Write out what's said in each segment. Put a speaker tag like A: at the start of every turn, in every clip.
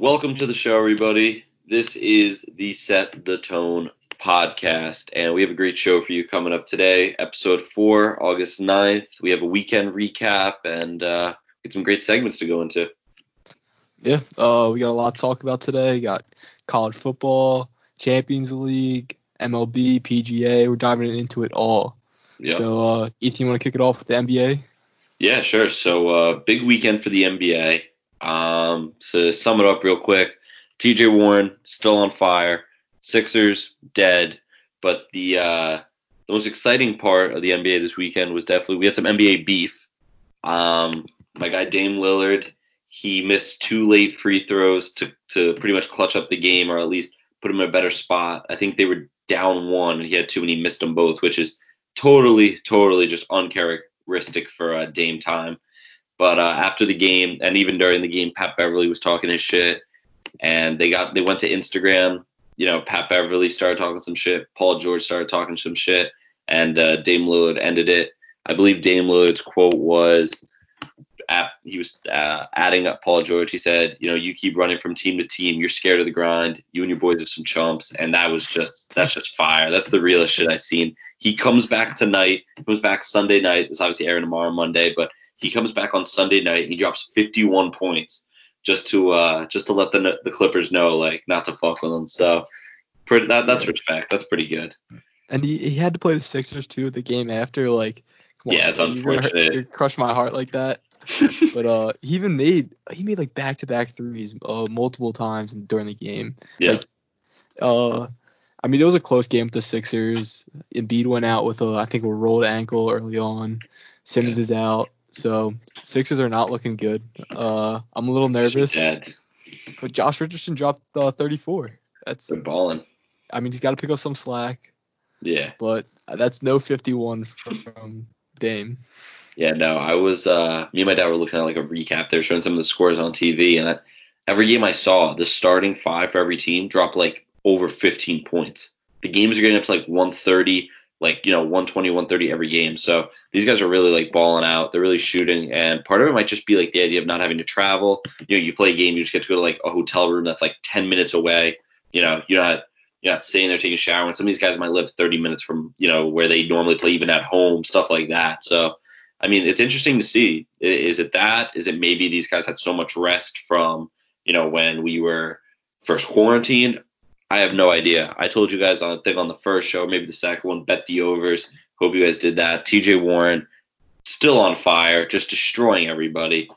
A: Welcome to the show, everybody. This is the Set the Tone podcast, and we have a great show for you coming up today. Episode 4, August 9th. We have a weekend recap and uh, get some great segments to go into.
B: Yeah, uh, we got a lot to talk about today. We got college football, Champions League, MLB, PGA. We're diving into it all.
A: Yep.
B: So, uh, Ethan, you want to kick it off with the NBA?
A: Yeah, sure. So, uh, big weekend for the NBA. Um, to sum it up real quick, TJ Warren still on fire. Sixers dead. But the uh, the most exciting part of the NBA this weekend was definitely we had some NBA beef. Um, my guy Dame Lillard, he missed two late free throws to to pretty much clutch up the game or at least put him in a better spot. I think they were down one and he had two and he missed them both, which is totally, totally just uncharacteristic for uh, Dame time. But uh, after the game and even during the game, Pat Beverley was talking his shit, and they got they went to Instagram. You know, Pat Beverley started talking some shit. Paul George started talking some shit, and uh, Dame Lillard ended it. I believe Dame Lillard's quote was, at, he was uh, adding up Paul George. He said, you know, you keep running from team to team. You're scared of the grind. You and your boys are some chumps. And that was just, that's just fire. That's the realest shit I've seen. He comes back tonight. Comes back Sunday night. It's obviously airing tomorrow, Monday, but he comes back on Sunday night and he drops 51 points just to, uh, just to let the the Clippers know, like, not to fuck with them. So, pretty, that, that's respect. That's pretty good.
B: And he, he had to play the Sixers too the game after. Like,
A: Yeah, it's unfortunate.
B: you're crush my heart like that. But uh, he even made he made like back to back threes uh multiple times during the game.
A: yeah.
B: Like, uh, I mean, it was a close game with the Sixers. Embiid went out with a, I think, a rolled ankle early on. Simmons is out, so Sixers are not looking good. Uh, I'm a little nervous. But Josh Richardson dropped uh, 34. That's,
A: They're balling.
B: I mean, he's got to pick up some slack,
A: Yeah.
B: but that's no 51 from Dame.
A: Yeah, no, I was uh me and my dad were looking at like a recap. They were showing some of the scores on TV and I, every game I saw, the starting five for every team dropped like over 15 points. The games are getting up to like 130, like you know, 120, 130 every game. So these guys are really like balling out. They're really shooting and part of it might just be like the idea of not having to travel. You know, you play a game, you just get to go to like a hotel room that's like 10 minutes away. You know, you're not you're not sitting there taking a shower. And some of these guys might live 30 minutes from, you know, where they normally play, even at home, stuff like that. So, I mean, it's interesting to see. Is it that? Is it maybe these guys had so much rest from, you know, when we were first quarantined? I have no idea. I told you guys on I think on the first show, maybe the second one, bet the overs. Hope you guys did that. TJ Warren still on fire, just destroying everybody.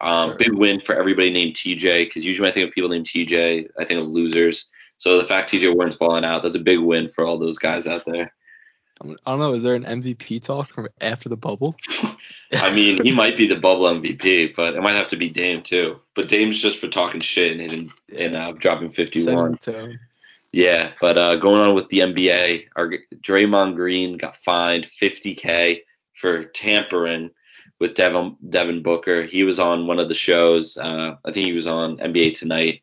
A: Um,
B: Sure.
A: big win for everybody named TJ because usually when I think of people named TJ, I think of losers. So the fact TJ Warren's balling out, that's a big win for all those guys out there.
B: I'm- don't know. Is there an MVP talk from after the bubble?
A: I mean, he might be the bubble MVP, but it might have to be Dame too. But Dame's just for talking shit and hitting and uh, dropping 51.
B: Setting the tone.
A: Yeah, but uh, going on with the NBA, our Draymond Green got fined 50k for tampering with Devin Devin Booker. He was on one of the shows. Uh, I think he was on NBA Tonight,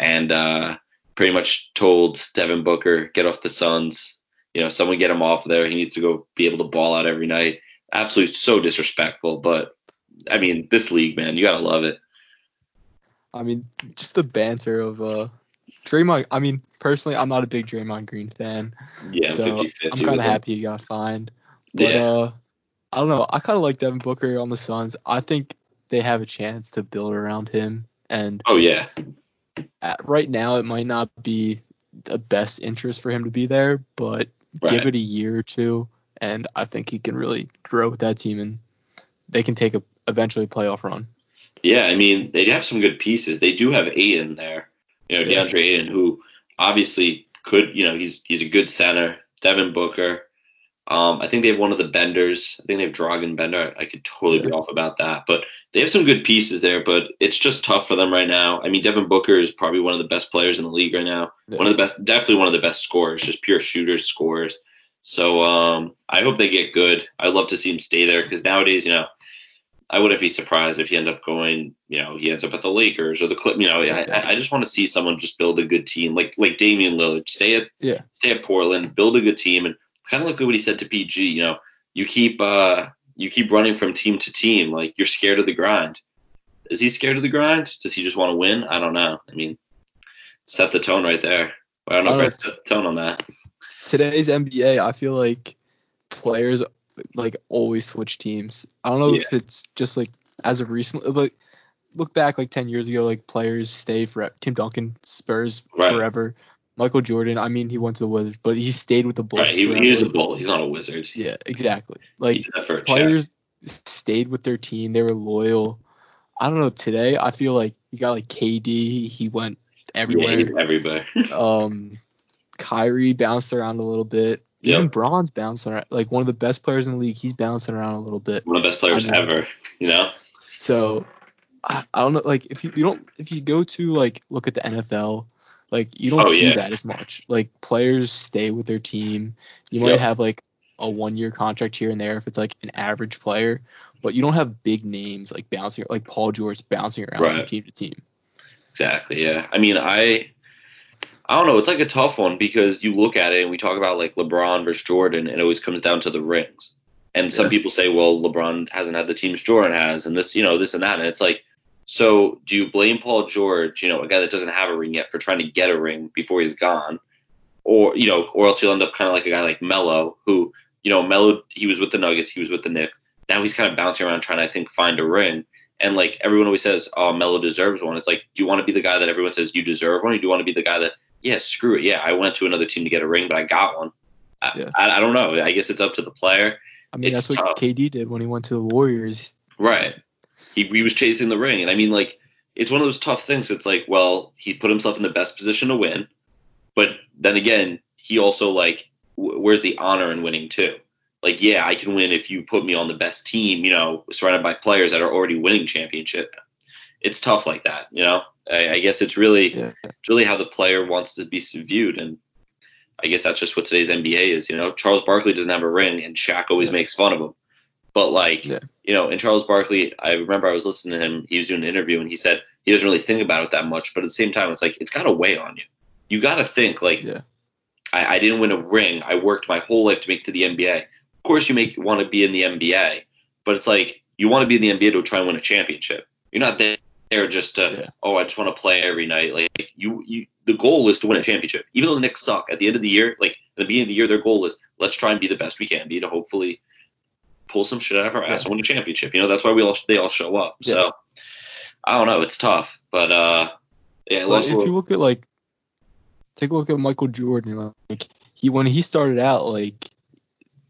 A: and uh, pretty much told Devin Booker get off the Suns. You know, someone get him off there. He needs to go be able to ball out every night. Absolutely so disrespectful. But I mean, this league, man, you gotta love it.
B: I mean, just the banter of uh, Draymond. I mean, personally, I'm not a big Draymond Green fan,
A: Yeah,
B: so
A: 50-50
B: I'm kind of happy he got fined. But
A: Yeah.
B: uh, I don't know. I kind of like Devin Booker on the Suns. I think they have a chance to build around him, and
A: Oh yeah.
B: at, right now it might not be the best interest for him to be there, but
A: Right.
B: give it a year or two, and I think he can really grow with that team, and they can take a eventually playoff run.
A: Yeah, I mean, they have some good pieces. They do have Ayton there. You know,
B: Yeah.
A: DeAndre Ayton, who obviously could, you know, he's he's a good center. Devin Booker. Um, I think they have one of the benders. I think they have Dragan Bender. I could totally be off about that. But they have some good pieces there, but it's just tough for them right now. I mean, Devin Booker is probably one of the best players in the league right now. One of the best, definitely one of the best scorers, just pure shooters, scorers. So um, I hope they get good. I'd love to see him stay there because nowadays, you know, I wouldn't be surprised if he ends up going, you know, he ends up at the Lakers or the Clip. You know, I, I- just want to see someone just build a good team, like like Damian Lillard. Stay at
B: Yeah.
A: stay at Portland, build a good team, and kind of look at what he said to PG. You know, you keep uh you keep running from team to team, like you're scared of the grind. is he scared of the grind? Does he just want to win? I don't know. I mean, set the tone right there. I don't know if I set the tone on that.
B: Today's NBA, I feel like players like always switch teams. I don't know
A: Yeah.
B: if it's just like as of recently, but look back like ten years ago, like players stay for Tim Duncan, Spurs
A: Right.
B: forever. Michael Jordan, I mean, he went to the Wizards, but he stayed with the Bulls.
A: Right, he, he is a bull. He's not a wizard.
B: Yeah, exactly. Like
A: did that check.
B: players stayed with their team. They were loyal. I don't know. Today, I feel like you got like KD. He went everywhere.
A: he's everywhere.
B: um, Kyrie bounced around a little bit.
A: Yep.
B: Even Bron's bouncing around. Like one of the best players in the league, he's bouncing around a little bit.
A: One of the best players ever. You know.
B: So I, I don't know. Like if you, you don't if you go to like look at the NFL, like you don't
A: Oh,
B: see
A: yeah.
B: that as much. Like players stay with their team. You might
A: Yep.
B: have like a one year contract here and there if it's like an average player, but you don't have big names like bouncing like Paul George bouncing around from team to team.
A: Exactly. Yeah. I mean, I I don't know. It's like a tough one because you look at it and we talk about like LeBron versus Jordan, and it always comes down to the rings. And some
B: Yeah.
A: people say, well, LeBron hasn't had the teams Jordan has, and this, you know, this and that. And it's like, so do you blame Paul George, you know, a guy that doesn't have a ring yet, for trying to get a ring before he's gone, or you know, or else he'll end up kind of like a guy like Melo, who, you know, Melo, he was with the Nuggets, he was with the Knicks. Now he's kind of bouncing around trying to, I think, find a ring. And like everyone always says, oh, Melo deserves one. It's like, do you want to be the guy that everyone says you deserve one, or do you want to be the guy that, yeah, screw it, yeah, I went to another team to get a ring, but I got one. I,
B: Yeah.
A: I, I don't know. I guess it's up to the player.
B: I mean,
A: It's
B: that's what
A: tough.
B: KD did when he went to the Warriors.
A: Right. He, he was chasing the ring. And I mean, like, it's one of those tough things. It's like, well, he put himself in the best position to win. But then again, he also, like, w- where's the honor in winning, too? Like, yeah, I can win if you put me on the best team, you know, surrounded by players that are already winning championship. It's tough like that, you know? I, I guess it's really,
B: Yeah.
A: it's really how the player wants to be viewed. And I guess that's just what today's NBA is, you know? Charles Barkley doesn't have a ring, and Shaq always
B: Yeah.
A: makes fun of him. But, like,
B: Yeah.
A: you know, and Charles Barkley, I remember I was listening to him. He was doing an interview, and he said he doesn't really think about it that much. But at the same time, it's like it's got to weigh on you. You got to think like,
B: Yeah.
A: I, I didn't win a ring. I worked my whole life to make it to the NBA. Of course, you make want to be in the NBA, but it's like you want to be in the NBA to try and win a championship. You're not there there just to
B: Yeah.
A: oh I just want to play every night. Like you, you the goal is to win a championship. Even though the Knicks suck, at the end of the year, like at the beginning of the year, their goal is let's try and be the best we can be to hopefully pull some shit out of our ass
B: Yeah.
A: and win a championship. You know that's why we all they all show up.
B: Yeah.
A: So I don't know, it's tough, but uh, yeah,
B: if you look at like, take a look at Michael Jordan. Like he when he started out, like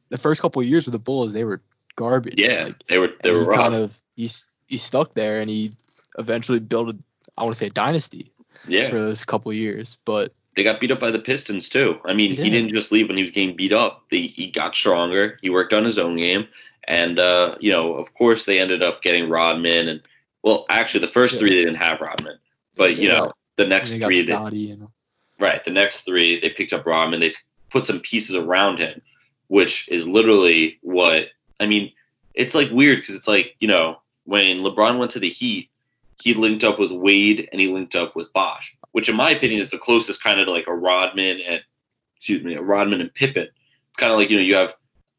B: the first couple of years with the Bulls, they were garbage.
A: yeah,
B: Like,
A: they were they were
B: he kind of he's he stuck there, and he eventually built a I want to say a dynasty
A: yeah,
B: for those couple of years. But
A: they got beat up by the Pistons too. I mean,
B: Yeah.
A: he didn't just leave when he was getting beat up. They, he got stronger. He worked on his own game, and uh, you know, of course, they ended up getting Rodman. And well, actually, the first
B: Yeah.
A: three they didn't have Rodman, but you know, the next three, they,
B: and
A: right, the next three they picked up Rodman. They put some pieces around him, which is literally what I mean. It's like weird because it's like you know when LeBron went to the Heat, he linked up with Wade and he linked up with Bosh, which in my opinion is the closest kind of like a Rodman and excuse me, a Rodman and Pippen. It's kind of like you know you have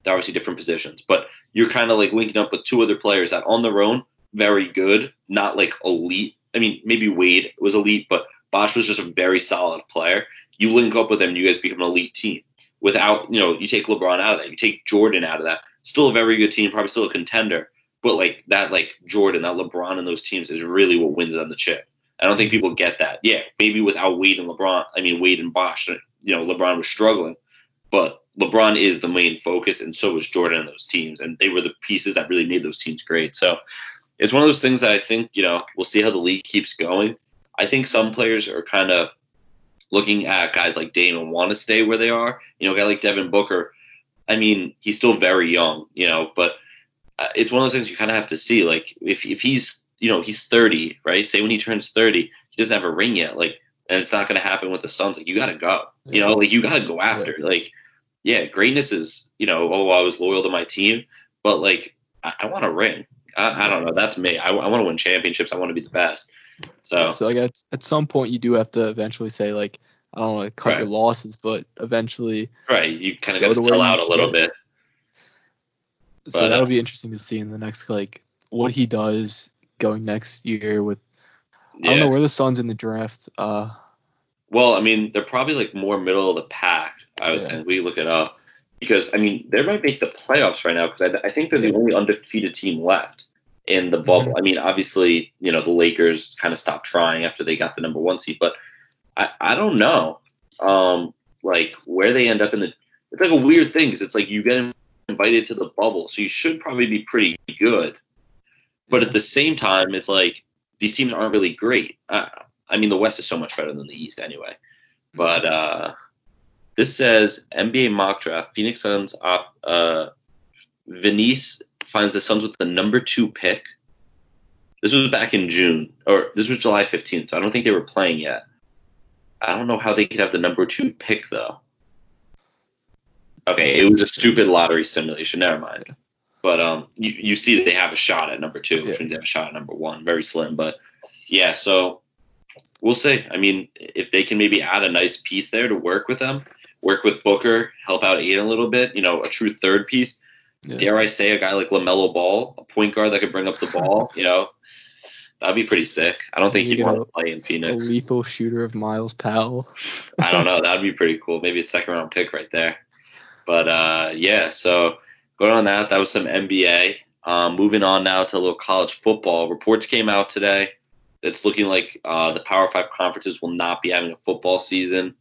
A: obviously different positions, but you're kind of like linking up with two other players that on their own very good, not like elite. I mean, maybe Wade was elite, but Bosh was just a very solid player. You link up with them, you guys become an elite team. Without, you know, you take LeBron out of that, you take Jordan out of that. Still a very good team, probably still a contender. But like that, like Jordan, that LeBron and those teams is really what wins on the chip. I don't think people get that. Yeah, maybe without Wade and LeBron, I mean Wade and Bosh, you know, LeBron was struggling, but LeBron is the main focus, and so was Jordan and those teams, and they were the pieces that really made those teams great. So it's one of those things that I think you know we'll see how the league keeps going. I think some players are kind of looking at guys like Dame and want to stay where they are. You know, a guy like Devin Booker. I mean, he's still very young, you know, but Uh, it's one of those things you kind of have to see. Like, if if he's you know he's 30, right? Say when he turns 30, he doesn't have a ring yet, like, and it's not going to happen with the Suns. Like, you got to go. You know, like you got to go after. Like, yeah, greatness is you know, oh, I was loyal to my team, but like, I, I want a ring. I, I don't know. That's me. I, I want to win championships. I want to be the best. So
B: so like at, at some point you do have to eventually say like I don't want to cut your losses, but eventually
A: right, you kind of
B: Go
A: got to
B: to
A: sell out a little bit.
B: So
A: But,
B: that'll
A: uh,
B: be interesting to see in the next like what he does going next year with. I don't know where the Suns in the draft. Uh,
A: well, I mean, they're probably like more middle of the pack. I
B: Yeah.
A: think we look it up because I mean they might make the playoffs right now because I, I think they're the only undefeated team left in the bubble. I mean, obviously, you know the Lakers kind of stopped trying after they got the number one seed, but I, I don't know, um, like where they end up in the. It's like a weird thing because it's like you get invited to the bubble, so you should probably be pretty good. But at the same time, it's like these teams aren't really great. Uh, I mean, the West is so much better than the East anyway. But uh, this says NBA mock draft. Phoenix Suns op, uh, Venice finds the Suns with the number two pick. This was back in June, or this was July 15th. So I don't think they were playing yet. I don't know how they could have the number two pick though. Okay, it was a stupid lottery simulation. Never mind. But um, you, you see that they have a shot at number two, which means they have a shot at number one. Very slim, but yeah. So we'll see. I mean, if they can maybe add a nice piece there to work with them, work with Booker, help out Ayton a little bit. You know, a true third piece.
B: Yeah.
A: Dare I say, a guy like LaMelo Ball, a point guard that could bring up the ball. you know, that'd be pretty sick. I don't think
B: You
A: he'd want to play in Phoenix.
B: a lethal shooter of Myles Powell.
A: I don't know. That'd be pretty cool. Maybe a second round pick right there. But uh, yeah, so going on that, that was some NBA. Um, moving on now to a little college football. Reports came out today. It's looking like uh, the Power Five conferences will not be having a football season.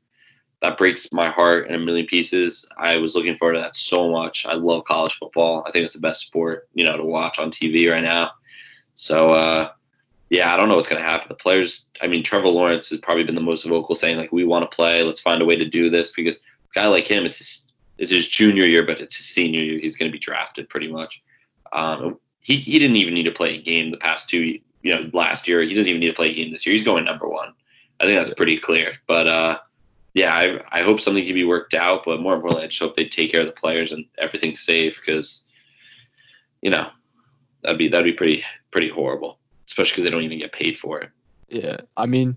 A: That breaks my heart in a million pieces. I was looking forward to that so much. I love college football. I think it's the best sport, you know, to watch on TV right now. So uh, yeah, I don't know what's to happen. The players, I mean, Trevor Lawrence has probably been the most vocal saying, like, we want to play. Let's find a way to do this because a guy like him, it's it's his junior year, but it's his senior year. He's going to be drafted pretty much. Um, he, he didn't even need to play a game the past two, you know, last year. He doesn't even need to play a game this year. He's going number one. I think that's pretty clear. But uh, yeah, I, I hope something can be worked out. But more importantly, I just hope they take care of the players and everything's safe because, you know, that'd be that'd be pretty pretty horrible, especially because they don't even get paid for it.
B: Yeah, I mean,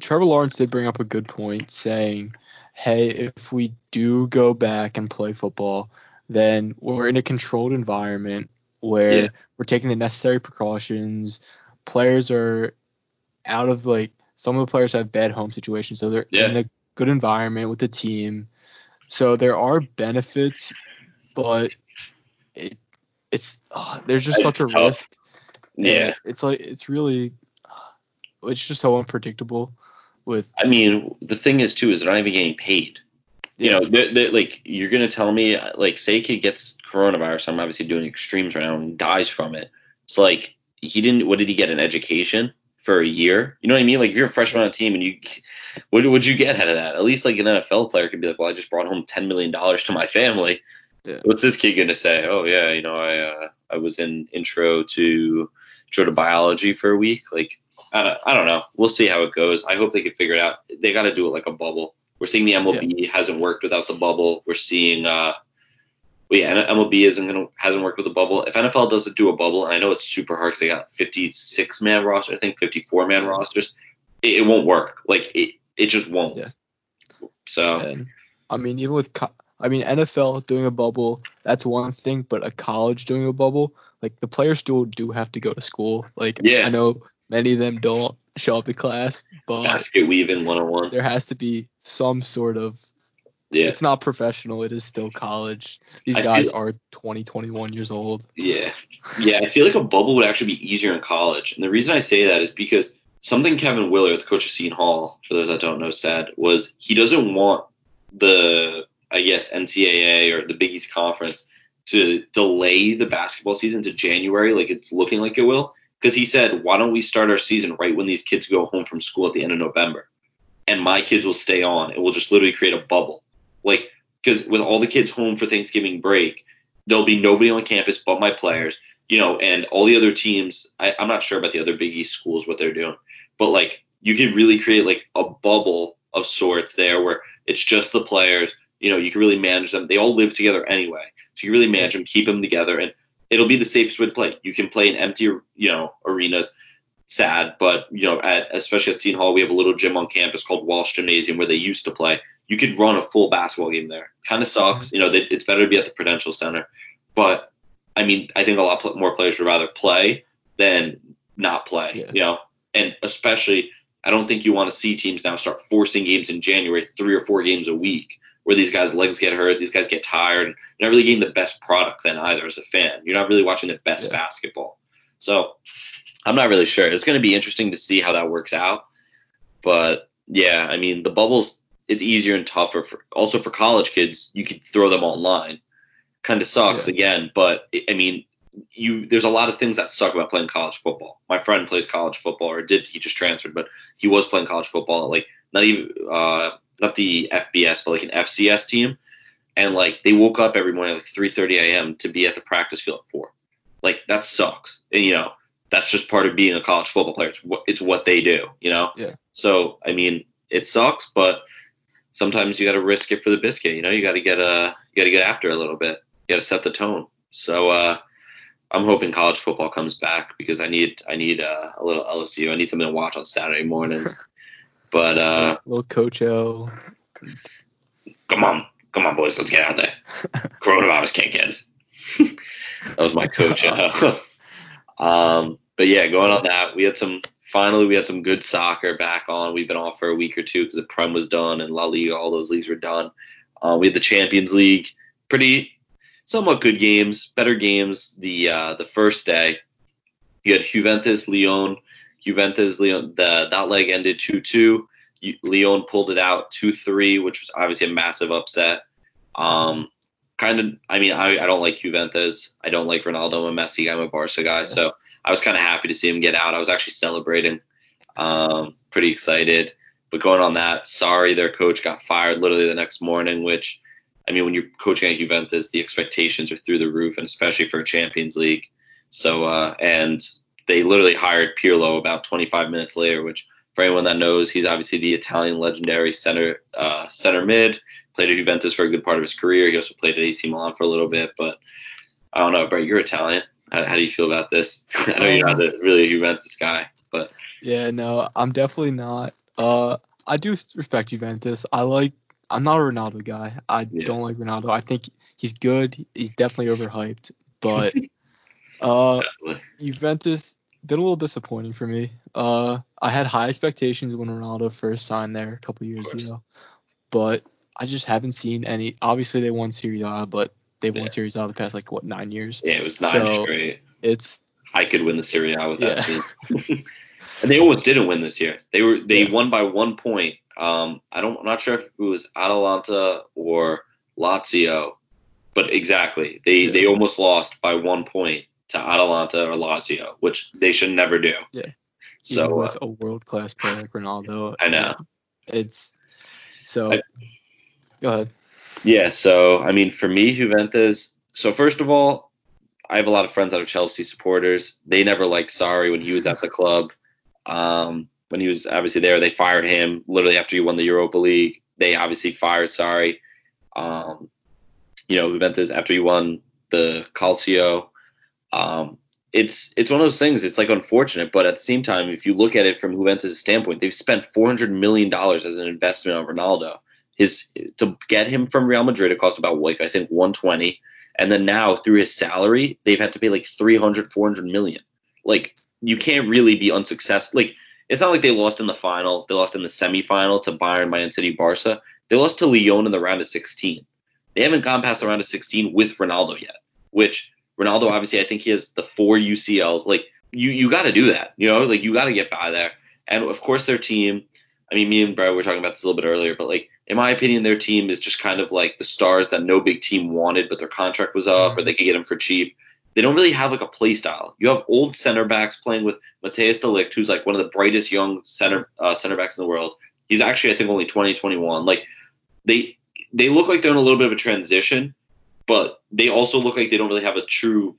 B: Trevor Lawrence did bring up a good point, saying, "Hey, if we do go back and play football, then we're in a controlled environment where
A: Yeah.
B: we're taking the necessary precautions. Players are out of like some of the players have bad home situations, so they're
A: Yeah.
B: in a good environment with the team. So there are benefits, but it it's uh, there's just such a
A: tough.
B: risk.
A: Yeah.
B: it's like it's really it's just so unpredictable with
A: I mean, the thing is too is they're not even getting paid. You know, they they like you're gonna tell me like say a kid gets coronavirus. I'm obviously doing extremes right now and dies from it. It's like he didn't. What did he get? An education for a year? You know what I mean? Like you're a freshman on a team and you, what would you get out of that? At least like an NFL player could be like, well, I just brought home ten million dollars to my family.
B: Yeah.
A: What's this kid gonna say? Oh yeah, you know I uh, I was in intro to intro to biology for a week. Like I don't, I don't know. We'll see how it goes. I hope they can figure it out. They got to do it like a bubble. We're seeing the MLB hasn't worked without the bubble. We're seeing, uh, well, yeah, MLB isn't gonna hasn't worked with the bubble. If NFL doesn't do a bubble, and I know it's super hard because they got 56 man roster, I think 54 man
B: Yeah.
A: rosters, it, it won't work. Like it, it just won't.
B: Yeah.
A: So
B: and I mean even with co- I mean NFL doing a bubble that's one thing, but a college doing a bubble like the players still do have to go to school. Like
A: Yeah.
B: I know many of them don't show up to class, but
A: basket weaving 101.
B: there has to be some sort of
A: Yeah.
B: it's not professional it is still college these
A: I
B: guys
A: feel-
B: are 20 21 years old
A: Yeah. Yeah, I feel like a bubble would actually be easier in college. And the reason I say that is because something Kevin Willard, the coach of Seton Hall, for those that don't know, said was he doesn't want the, I guess, NCAA or the Big East Conference to delay the basketball season to January like it's looking like it will. Because he said, why don't we start our season right when these kids go home from school at the end of November? And my kids will stay on and we'll just literally create a bubble. Like, because with all the kids home for Thanksgiving break, there'll be nobody on campus but my players, you know, and all the other teams. I, I'm not sure about the other Big East schools what they're doing, but like you could really create like a bubble of sorts there where it's just the players. You know, you can really manage them. They all live together anyway, so you really manage them, keep them together, and it'll be the safest way to play. You can play in empty, you know, arenas. Sad, but you know, at especially at Seton Hall, we have a little gym on campus called Walsh Gymnasium where they used to play. You could run a full basketball game there. Kind of sucks, mm-hmm. you know. That it's better to be at the Prudential Center, but I mean, I think a lot more players would rather play than not play.
B: Yeah.
A: You know, and especially I don't think you want to see teams now start forcing games in January, three or four games a week, where these guys' legs get hurt, these guys get tired. You're not really getting the best product then either as a fan. You're not really watching the best
B: Yeah.
A: basketball. So I'm not really sure. It's going to be interesting to see how that works out. But yeah, I mean the bubbles. It's easier and tougher for also for college kids. You could throw them online. Kind of sucks
B: Yeah.
A: again, but I mean you there's a lot of things that suck about playing college football. My friend plays college football, or did he just transferred, but he was playing college football, like not even uh not the FBS, but like an FCS team, and like they woke up every morning at like 3:30 a.m. to be at the practice field at four. Like that sucks, and you know that's just part of being a college football player. It's what it's what they do, you know.
B: Yeah.
A: So I mean, it sucks, but sometimes you got to risk it for the biscuit. You know, you got to get uh you got to get after a little bit. You got to set the tone. So uh, I'm hoping college football comes back because I need I need uh, a little LSU. I need something to watch on Saturday mornings. But uh,
B: little Coach O.
A: come on, come on, boys, let's get out there. Coronavirus can't get us. that was my coach. uh, um, but yeah, going on that, we had some. Finally, we had some good soccer back on. We've been off for a week or two because the Prem was done and La Liga, all those leagues were done. Uh, we had the Champions League, pretty somewhat good games, better games. The uh, the first day, you had Juventus, Lyon, Juventus, Lyon. The that leg ended two two. Lyon pulled it out two three, which was obviously a massive upset. Um, kind of, I mean, I, I don't like Juventus. I don't like Ronaldo I'm and Messi. I'm a Barca guy, so I was kind of happy to see him get out. I was actually celebrating, um, pretty excited. But going on that, sorry, their coach got fired literally the next morning. Which, I mean, when you're coaching at Juventus, the expectations are through the roof, and especially for a Champions League. So, uh, and they literally hired Pirlo about 25 minutes later, which for anyone that knows, he's obviously the Italian legendary center uh, center mid. Played at Juventus for a good part of his career. He also played at AC Milan for a little bit. But I don't know, Brett, you're Italian. How, how do you feel about this? I know you're not a, really a Juventus guy, but
B: Yeah, no, I'm definitely not. Uh, I do respect Juventus. I like. I'm not a Ronaldo guy. I
A: Yeah.
B: don't like Ronaldo. I think he's good. He's definitely overhyped. But uh. Juventus been a little disappointing for me. Uh, I had high expectations when Ronaldo first signed there a couple years ago, but I just haven't seen any. Obviously, they won Serie A, but they've
A: Yeah.
B: won Serie A the past like what nine years.
A: yeah, it was nine
B: So-
A: straight.
B: It's
A: I could win the Serie A with that team. and they almost didn't win this year. They were they
B: Yeah.
A: won by one point. Um, I don't I'm not sure if it was Atalanta or Lazio, but exactly they
B: Yeah.
A: they almost lost by one point to Atalanta or Lazio, which they should never do.
B: Yeah. even
A: So uh,
B: a world class player like Ronaldo.
A: I know.
B: It's so.
A: I-
B: go ahead.
A: Yeah, so I mean, for me, Juventus. So first of all, I have a lot of friends that are Chelsea supporters. They never liked Sarri when he was at the club. Um, when he was obviously there, they fired him literally after he won the Europa League. They obviously fired Sarri. Um, you know, Juventus after he won the Calcio. Um, it's it's one of those things. It's like unfortunate, but at the same time, if you look at it from Juventus' standpoint, they've spent 400 million dollars as an investment on Ronaldo. His to get him from Real Madrid it cost about like I think 120 and then now through his salary they've had to pay like 300 400 million. Like you can't really be unsuccessful like it's not like they lost in the final they lost in the semifinal to Bayern Man City Barca. They lost to Lyon in the round of 16 they haven't gone past the round of 16 with Ronaldo yet which Ronaldo obviously I think he has the four UCLs like you you got to do that you know like you got to get by there and of course their team I mean me and Brad were talking about this a little bit earlier but like in my opinion, their team is just kind of like the stars that no big team wanted, but their contract was up, or they could get them for cheap. They don't really have like a play style. You have old center backs playing with Matthijs de Ligt, who's like one of the brightest young center uh, center backs in the world. He's actually, I think, only 20, 21. Like they they look like they're in a little bit of a transition, but they also look like they don't really have a true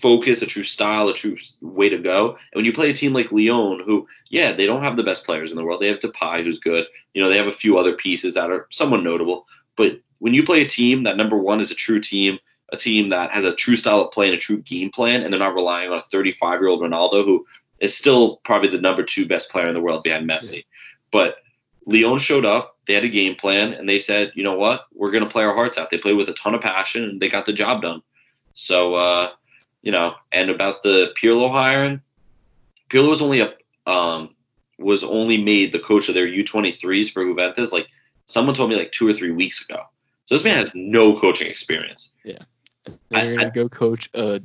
A: focus, a true style, a true way to go. And when you play a team like Lyon, who, yeah, they don't have the best players in the world. They have Depay, who's good. You know, they have a few other pieces that are somewhat notable. But when you play a team that number one is a true team, a team that has a true style of play and a true game plan, and they're not relying on a 35 year old Ronaldo who is still probably the number two best player in the world behind Messi. But Lyon showed up, they had a game plan, and they said, you know what, we're going to play our hearts out. They played with a ton of passion, and they got the job done. So, uh, you know, and about the Pirlo hiring, Pirlo was only a um was only made the coach of their U23s for Juventus. Like someone told me like two or three weeks ago. So this man has no coaching experience.
B: Yeah. They're gonna go coach a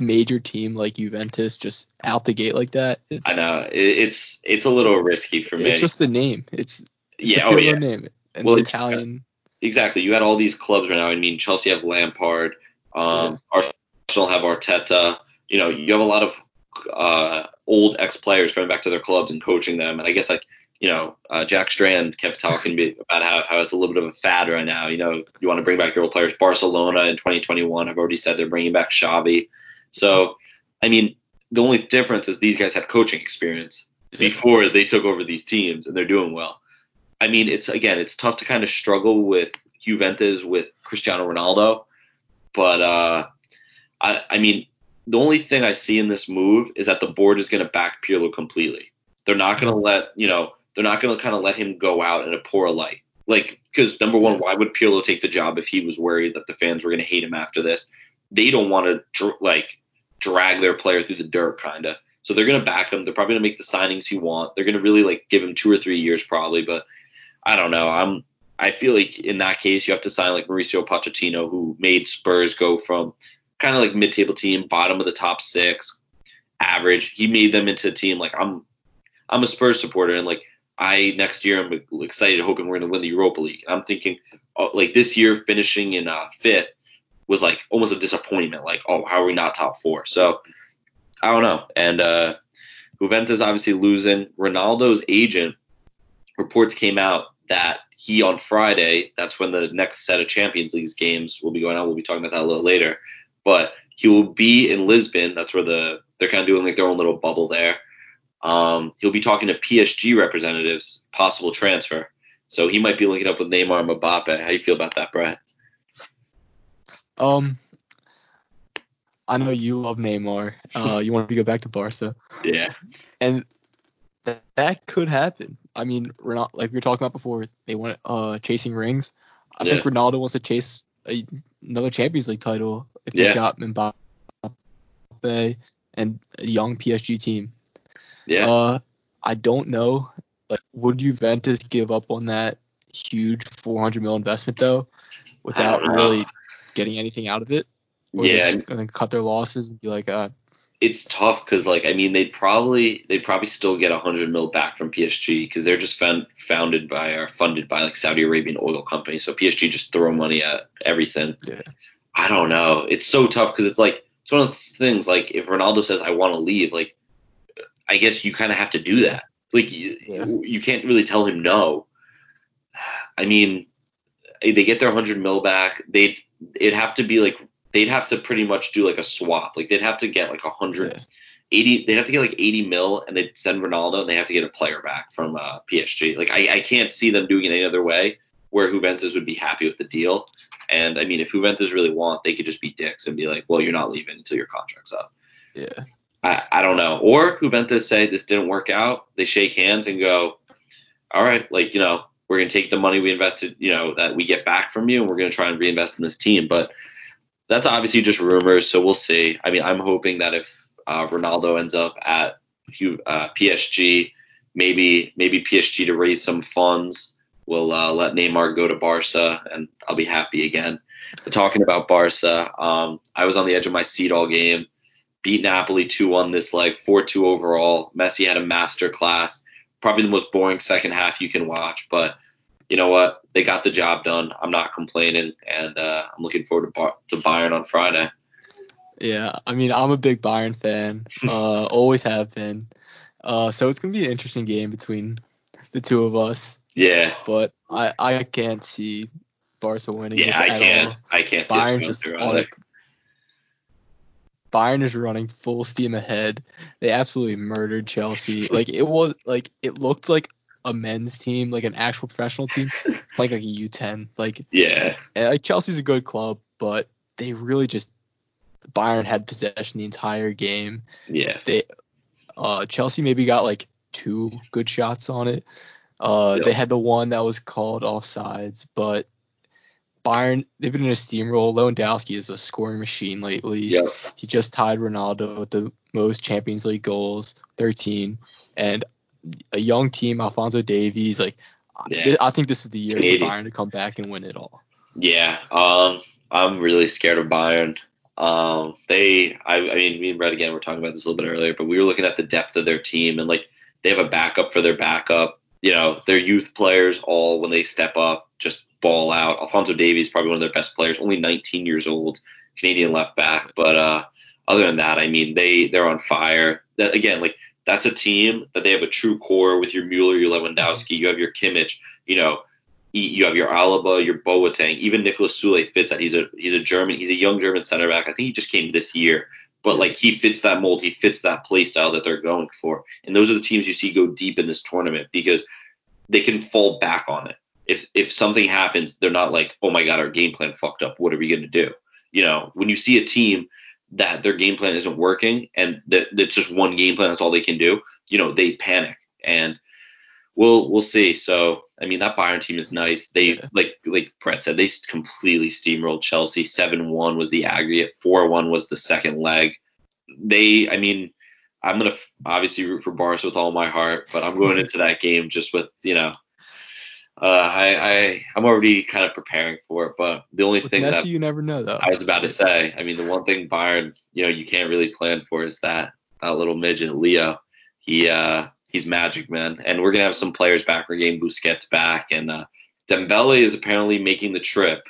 B: major team like Juventus just out the gate like that.
A: It's, I know it's it's a little risky for me.
B: It's just the name. It's, it's
A: yeah, oh yeah.
B: name. Well, Italian.
A: Exactly. You had all these clubs right now. I mean, Chelsea have Lampard. Um, yeah. Arsenal have Arteta. You know, you have a lot of uh, old ex players coming back to their clubs and coaching them. And I guess like you know, uh, Jack Strand kept talking to me about how, how it's a little bit of a fad right now. You know, you want to bring back your old players. Barcelona in 2021 have already said they're bringing back Xavi. So, I mean, the only difference is these guys had coaching experience before they took over these teams, and they're doing well. I mean, it's again, it's tough to kind of struggle with Juventus with Cristiano Ronaldo, but uh, I, I mean, the only thing I see in this move is that the board is going to back Pirlo completely. They're not going to let you know they're not going to kind of let him go out in a poor light. Like, because number one, why would Pirlo take the job if he was worried that the fans were going to hate him after this? They don't want to dr- like drag their player through the dirt, kind of. So they're going to back him. They're probably going to make the signings he want. They're going to really like give him two or three years probably, but I don't know. I'm I feel like in that case you have to sign like Mauricio Pochettino, who made Spurs go from kind of like mid-table team, bottom of the top six, average. He made them into a team like I'm. I'm a Spurs supporter, and like I next year I'm excited, hoping we're going to win the Europa League. I'm thinking uh, like this year finishing in uh, fifth was like almost a disappointment. Like, oh, how are we not top four? So I don't know. And uh, Juventus obviously losing. Ronaldo's agent reports came out that he on Friday, that's when the next set of Champions League games will be going on. We'll be talking about that a little later. But he will be in Lisbon. That's where the they're kind of doing like their own little bubble there. Um, he'll be talking to PSG representatives, possible transfer. So he might be linking up with Neymar and Mbappe. How do you feel about that, Brett?
B: Um, I know you love Neymar. Uh, you want to go back to Barca.
A: Yeah.
B: And th- that could happen. I mean, Ronaldo, like we were talking about before, they want uh chasing rings. I yeah. think Ronaldo wants to chase a, another Champions League title if yeah. he's got Mbappe and a young PSG team.
A: Yeah.
B: Uh, I don't know. Like, would Juventus give up on that huge 400 mil investment though, without really getting anything out of it?
A: Or yeah.
B: And cut their losses and be like, uh.
A: It's tough because, like, I mean, they'd probably they'd probably still get 100 mil back from PSG because they're just found, founded by or funded by like Saudi Arabian oil company. So PSG just throw money at everything.
B: Yeah.
A: I don't know. It's so tough because it's like it's one of those things. Like, if Ronaldo says I want to leave, like I guess you kind of have to do that. Like you, yeah. you can't really tell him no. I mean, they get their hundred mil back. They'd it'd have to be like they'd have to pretty much do like a swap. Like they'd have to get like a hundred. Yeah. 80 they'd have to get like 80 mil and they'd send Ronaldo and they have to get a player back from uh, PSG. Like I, I can't see them doing it any other way where Juventus would be happy with the deal. And I mean if Juventus really want, they could just be dicks and be like, Well, you're not leaving until your contract's up.
B: Yeah.
A: I, I don't know. Or Juventus say this didn't work out. They shake hands and go, all right, like, you know, we're going to take the money we invested, you know, that we get back from you and we're going to try and reinvest in this team. But that's obviously just rumors. So we'll see. I mean, I'm hoping that if uh, Ronaldo ends up at uh, PSG, maybe maybe PSG to raise some funds will uh, let Neymar go to Barca and I'll be happy again. But talking about Barca, um, I was on the edge of my seat all game beat Napoli 2 1 this leg, 4 2 overall. Messi had a master class. Probably the most boring second half you can watch, but you know what? They got the job done. I'm not complaining, and uh, I'm looking forward to, Bar- to Bayern on Friday.
B: Yeah, I mean, I'm a big Bayern fan. Uh, always have been. Uh, so it's gonna be an interesting game between the two of us.
A: Yeah.
B: But I I can't see Barca winning.
A: Yeah, I can't.
B: All.
A: I can't.
B: Bayern just on it. Bayern is running full steam ahead. They absolutely murdered Chelsea. Like it was like it looked like a men's team, like an actual professional team, like like a U10. Like
A: yeah,
B: like Chelsea's a good club, but they really just Bayern had possession the entire game.
A: Yeah,
B: they uh Chelsea maybe got like two good shots on it. Uh, yep. they had the one that was called offsides, but Bayern, they've been in a steamroll. Lewandowski is a scoring machine lately.
A: Yep.
B: He just tied Ronaldo with the most Champions League goals, 13. And a young team, Alphonso Davies, like
A: Yeah.
B: I think this is the year
A: Maybe.
B: for Bayern to come back and win it all.
A: Yeah, um, I'm really scared of Bayern. Um, they, I, I mean, me and Brett again, we are talking about this a little bit earlier, but we were looking at the depth of their team and like they have a backup for their backup. You know, their youth players all when they step up just ball out. Alphonso Davies probably one of their best players, only 19 years old, Canadian left back. But uh, other than that, I mean, they they're on fire. That again, like that's a team that they have a true core with your Mueller, your Lewandowski, you have your Kimmich, you know, you have your Alaba, your Boateng, even Niklas Süle fits that. He's a he's a German, he's a young German center back. I think he just came this year, but like he fits that mold, he fits that play style that they're going for. And those are the teams you see go deep in this tournament because they can fall back on it. If if something happens, they're not like, oh my god, our game plan fucked up. What are we gonna do? You know, when you see a team that their game plan isn't working and that it's just one game plan, that's all they can do. You know, they panic and we'll we'll see. So I mean, that Bayern team is nice. They
B: Yeah.
A: like like Brett said, they completely steamrolled Chelsea. Seven one was the aggregate. Four one was the second leg. They, I mean, I'm gonna f- obviously root for Barca with all my heart, but I'm going into that game just with you know. Uh, I, I I'm already kind of preparing for it, but the only
B: With
A: thing
B: Messi,
A: that
B: you never know though.
A: I was about to say. I mean, the one thing Bayern, you know, you can't really plan for is that that little midget Leo. He uh he's magic, man. And we're gonna have some players back. We're getting Busquets back, and uh, Dembele is apparently making the trip.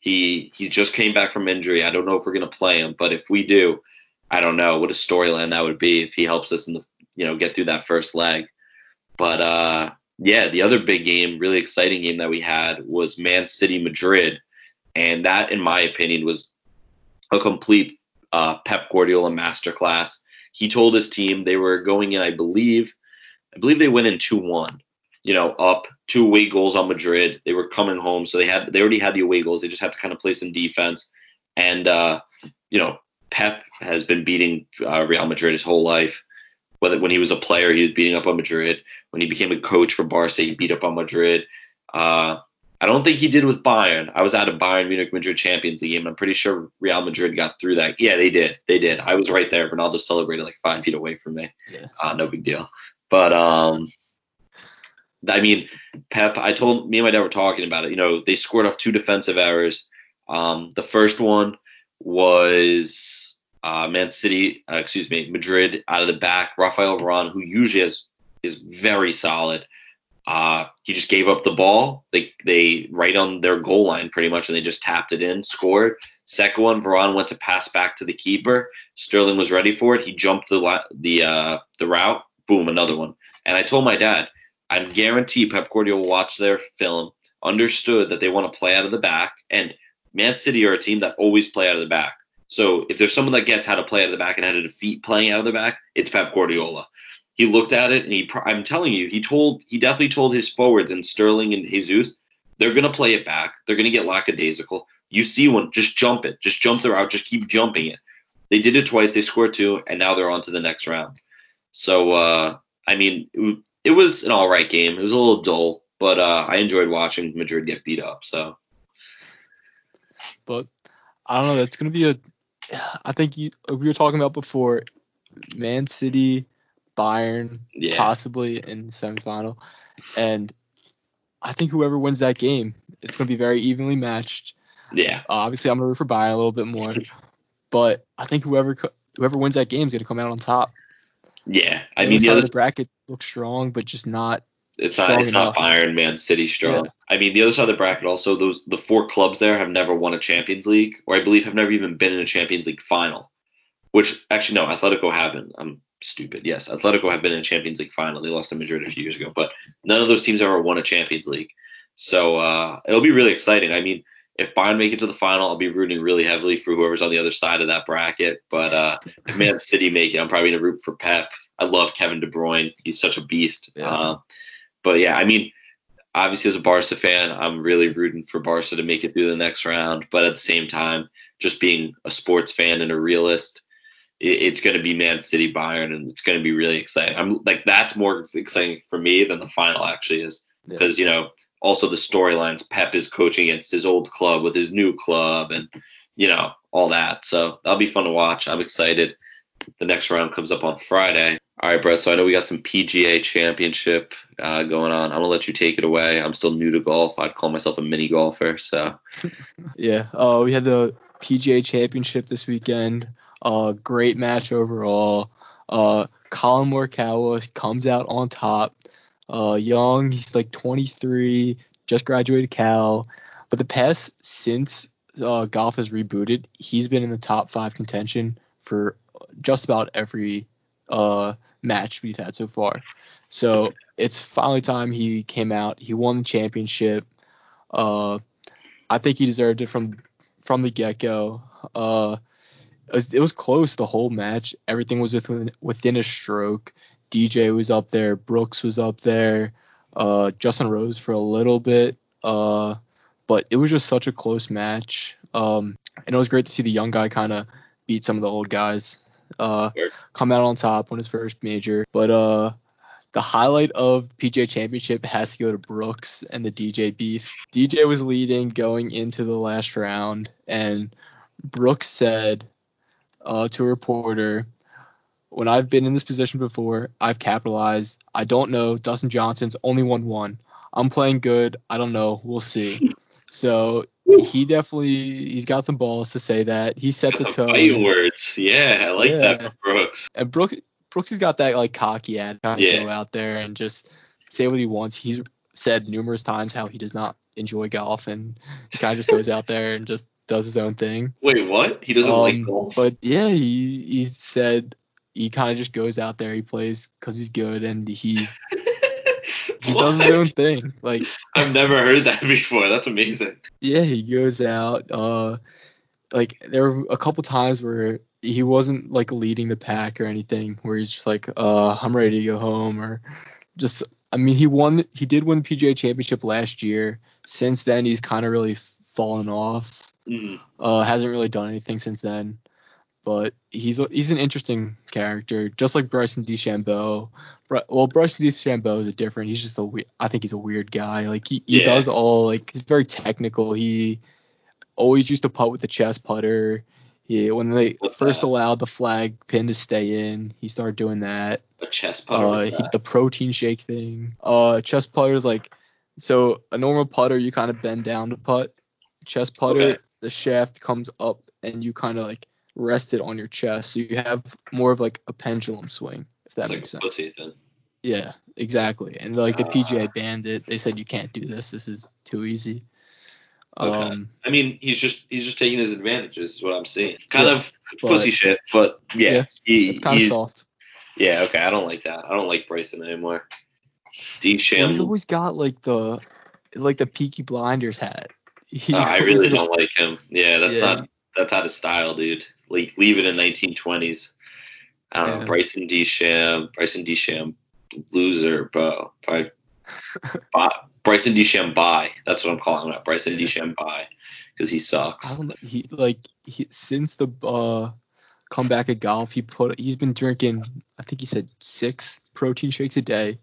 A: He he just came back from injury. I don't know if we're gonna play him, but if we do, I don't know what a storyline that would be if he helps us in the you know get through that first leg. But uh yeah, the other big game, really exciting game that we had was Man City Madrid, and that, in my opinion, was a complete uh, Pep Guardiola masterclass. He told his team they were going in, I believe, I believe they went in two one. You know, up two away goals on Madrid. They were coming home, so they had they already had the away goals. They just had to kind of play some defense. And uh, you know, Pep has been beating uh, Real Madrid his whole life. Whether when he was a player, he was beating up on Madrid. When he became a coach for Barca, he beat up on Madrid. Uh, I don't think he did with Bayern. I was at a Bayern Munich Madrid Champions League game. I'm pretty sure Real Madrid got through that. Yeah, they did. They did. I was right there. Ronaldo celebrated like five feet away from me.
B: Yeah.
A: Uh, no big deal. But um, I mean, Pep. I told me and my dad were talking about it. You know, they scored off two defensive errors. Um, the first one was uh, Man City, uh, excuse me, Madrid out of the back. Rafael Varane, who usually has is very solid. Uh, he just gave up the ball. They they right on their goal line pretty much, and they just tapped it in, scored. Second one, Varane went to pass back to the keeper. Sterling was ready for it. He jumped the the uh, the route. Boom, another one. And I told my dad, I'm guarantee Pep Guardiola watched their film, understood that they want to play out of the back, and Man City are a team that always play out of the back. So if there's someone that gets how to play out of the back and how to defeat playing out of the back, it's Pep Guardiola. He looked at it and he, I'm telling you, he told, he definitely told his forwards and Sterling and Jesus, they're gonna play it back. They're gonna get lackadaisical. You see one, just jump it, just jump the route, just keep jumping it. They did it twice. They scored two, and now they're on to the next round. So uh, I mean, it, it was an all right game. It was a little dull, but uh, I enjoyed watching Madrid get beat up. So
B: but I don't know. That's gonna be a. I think you we were talking about before, Man City, Bayern,
A: yeah,
B: possibly in the semifinal, and I think whoever wins that game, it's gonna be very evenly matched.
A: yeah,
B: Uh, obviously, I'm gonna root for Bayern a little bit more, but I think whoever co- whoever wins that game is gonna come out on top.
A: yeah. I
B: The
A: mean,
B: other
A: the other
B: the bracket looks strong, but just not.
A: It's not. It's not. Bayern Man City strong.
B: Yeah.
A: I mean, the other side of the bracket also those the four clubs there have never won a Champions League, or I believe have never even been in a Champions League final. Which actually no, Atletico haven't. I'm stupid. Yes, Atletico have been in a Champions League final. They lost to Madrid a few years ago, but none of those teams ever won a Champions League. So uh, it'll be really exciting. I mean, if Bayern make it to the final, I'll be rooting really heavily for whoever's on the other side of that bracket. But uh, if Man City make it, I'm probably gonna root for Pep. I love Kevin De Bruyne. He's such a beast.
B: Yeah.
A: Uh, but yeah, I mean, obviously as a Barca fan, I'm really rooting for Barca to make it through the next round. But at the same time, just being a sports fan and a realist, it, it's going to be Man City Bayern, and it's going to be really exciting. I'm like that's more exciting for me than the final actually is
B: Yeah.
A: because you know also the storylines. Pep is coaching against his old club with his new club, and you know all that. So that'll be fun to watch. I'm excited. The next round comes up on Friday. All right, Brett. So I know we got some PGA Championship uh, going on. I'm gonna let you take it away. I'm still new to golf. I'd call myself a mini golfer. So
B: yeah. Uh, we had the PGA Championship this weekend. Uh, great match overall. Uh, Collin Morikawa comes out on top. Uh, young, he's like 23, just graduated Cal. But the past since uh, golf has rebooted, he's been in the top five contention for just about every uh, match we've had so far. So it's finally time he came out. He won the championship. Uh, I think he deserved it from from the get go. Uh, it was, it was close the whole match. Everything was within within a stroke. DJ was up there. Brooks was up there. Uh, Justin Rose for a little bit. Uh, but it was just such a close match. Um, and it was great to see the young guy kind of beat some of the old guys. Uh, come out on top, on his first major. But uh, the highlight of PGA Championship has to go to Brooks and the DJ beef. DJ was leading going into the last round, and Brooks said uh, to a reporter, "When I've been in this position before, I've capitalized. I don't know. Dustin Johnson's only won one. I'm playing good. I don't know. We'll see." So he definitely he's got some balls to say that. He set the tone.
A: Fighting words. Yeah, I like yeah. that from Brooks.
B: And Brooks Brooks has got that like cocky of yeah. go out there and just say what he wants. He's said numerous times how he does not enjoy golf and he kind of just goes out there and just does his own thing.
A: Wait, what? He doesn't um, like golf?
B: But yeah, he he said he kind of just goes out there, he plays because he's good and he he does his own thing. Like
A: I've never heard that before. That's amazing.
B: Yeah, he goes out. Uh, like there were a couple times where he wasn't like leading the pack or anything, where he's just like, uh, I'm ready to go home, or just. I mean, he won. He did win the PGA Championship last year. Since then, he's kind of really fallen off. Mm. Uh, hasn't really done anything since then but he's he's an interesting character, just like Bryson DeChambeau. Well, Bryson DeChambeau is a different. He's just a I think he's a weird guy. Like he, he yeah. does all like he's very technical. He always used to putt with the chest putter. He when they What's first that? allowed the flag pin to stay in, he started doing that.
A: A chest putter.
B: Uh, he, the protein shake thing. Uh, chest putter is like so a normal putter you kind of bend down to putt. Chest putter, okay. the shaft comes up and you kind of like rested on your chest, so you have more of like a pendulum swing, if that it's makes like sense. Yeah, exactly. And like the uh, PGA banned it. They said you can't do this. This is too easy.
A: Okay. Um, I mean, he's just he's just taking his advantages. Is what I'm seeing. Kind yeah, of pussy shit, but yeah, yeah
B: he, it's kind of soft.
A: Yeah, okay. I don't like that. I don't like Bryson anymore. Dean Sham.
B: He's always got like the like the Peaky Blinders hat.
A: Uh, I really don't like him. Yeah, that's yeah. not that's not his style, dude. Like leave it in 1920s. I don't yeah. Bryson DeChambeau, Bryson DeChambeau, loser, bro. Probably, Bryson DeChambeau. That's what I'm calling him. Bryson yeah. DeChambeau, because he sucks.
B: I don't know. He like he since the uh comeback at golf, he put he's been drinking. I think he said six protein shakes a day,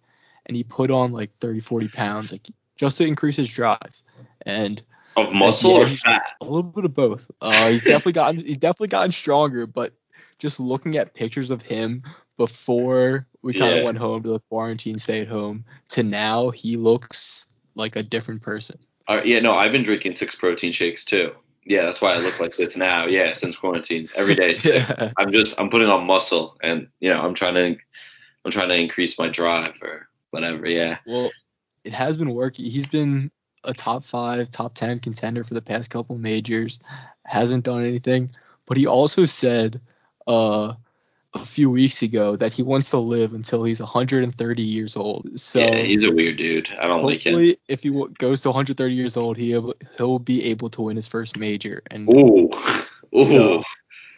B: and he put on like 30, 40 pounds, like just to increase his drive. And
A: of muscle yeah, or fat?
B: A little bit of both. Uh, he's definitely gotten he's definitely gotten stronger, but just looking at pictures of him before we kind of yeah. went home to the quarantine stay at home to now, he looks like a different person.
A: Uh, yeah, no, I've been drinking six protein shakes too. Yeah, that's why I look like this now. Yeah, since quarantine, every day. yeah. I'm just I'm putting on muscle, and you know I'm trying to I'm trying to increase my drive or whatever. Yeah.
B: Well, it has been working. He's been a top five, top ten contender for the past couple majors, hasn't done anything. But he also said uh, a few weeks ago that he wants to live until he's 130 years old. So
A: yeah, he's a weird dude. I don't like him. Hopefully,
B: if he goes to 130 years old, he he'll be able to win his first major. And
A: ooh, ooh.
B: So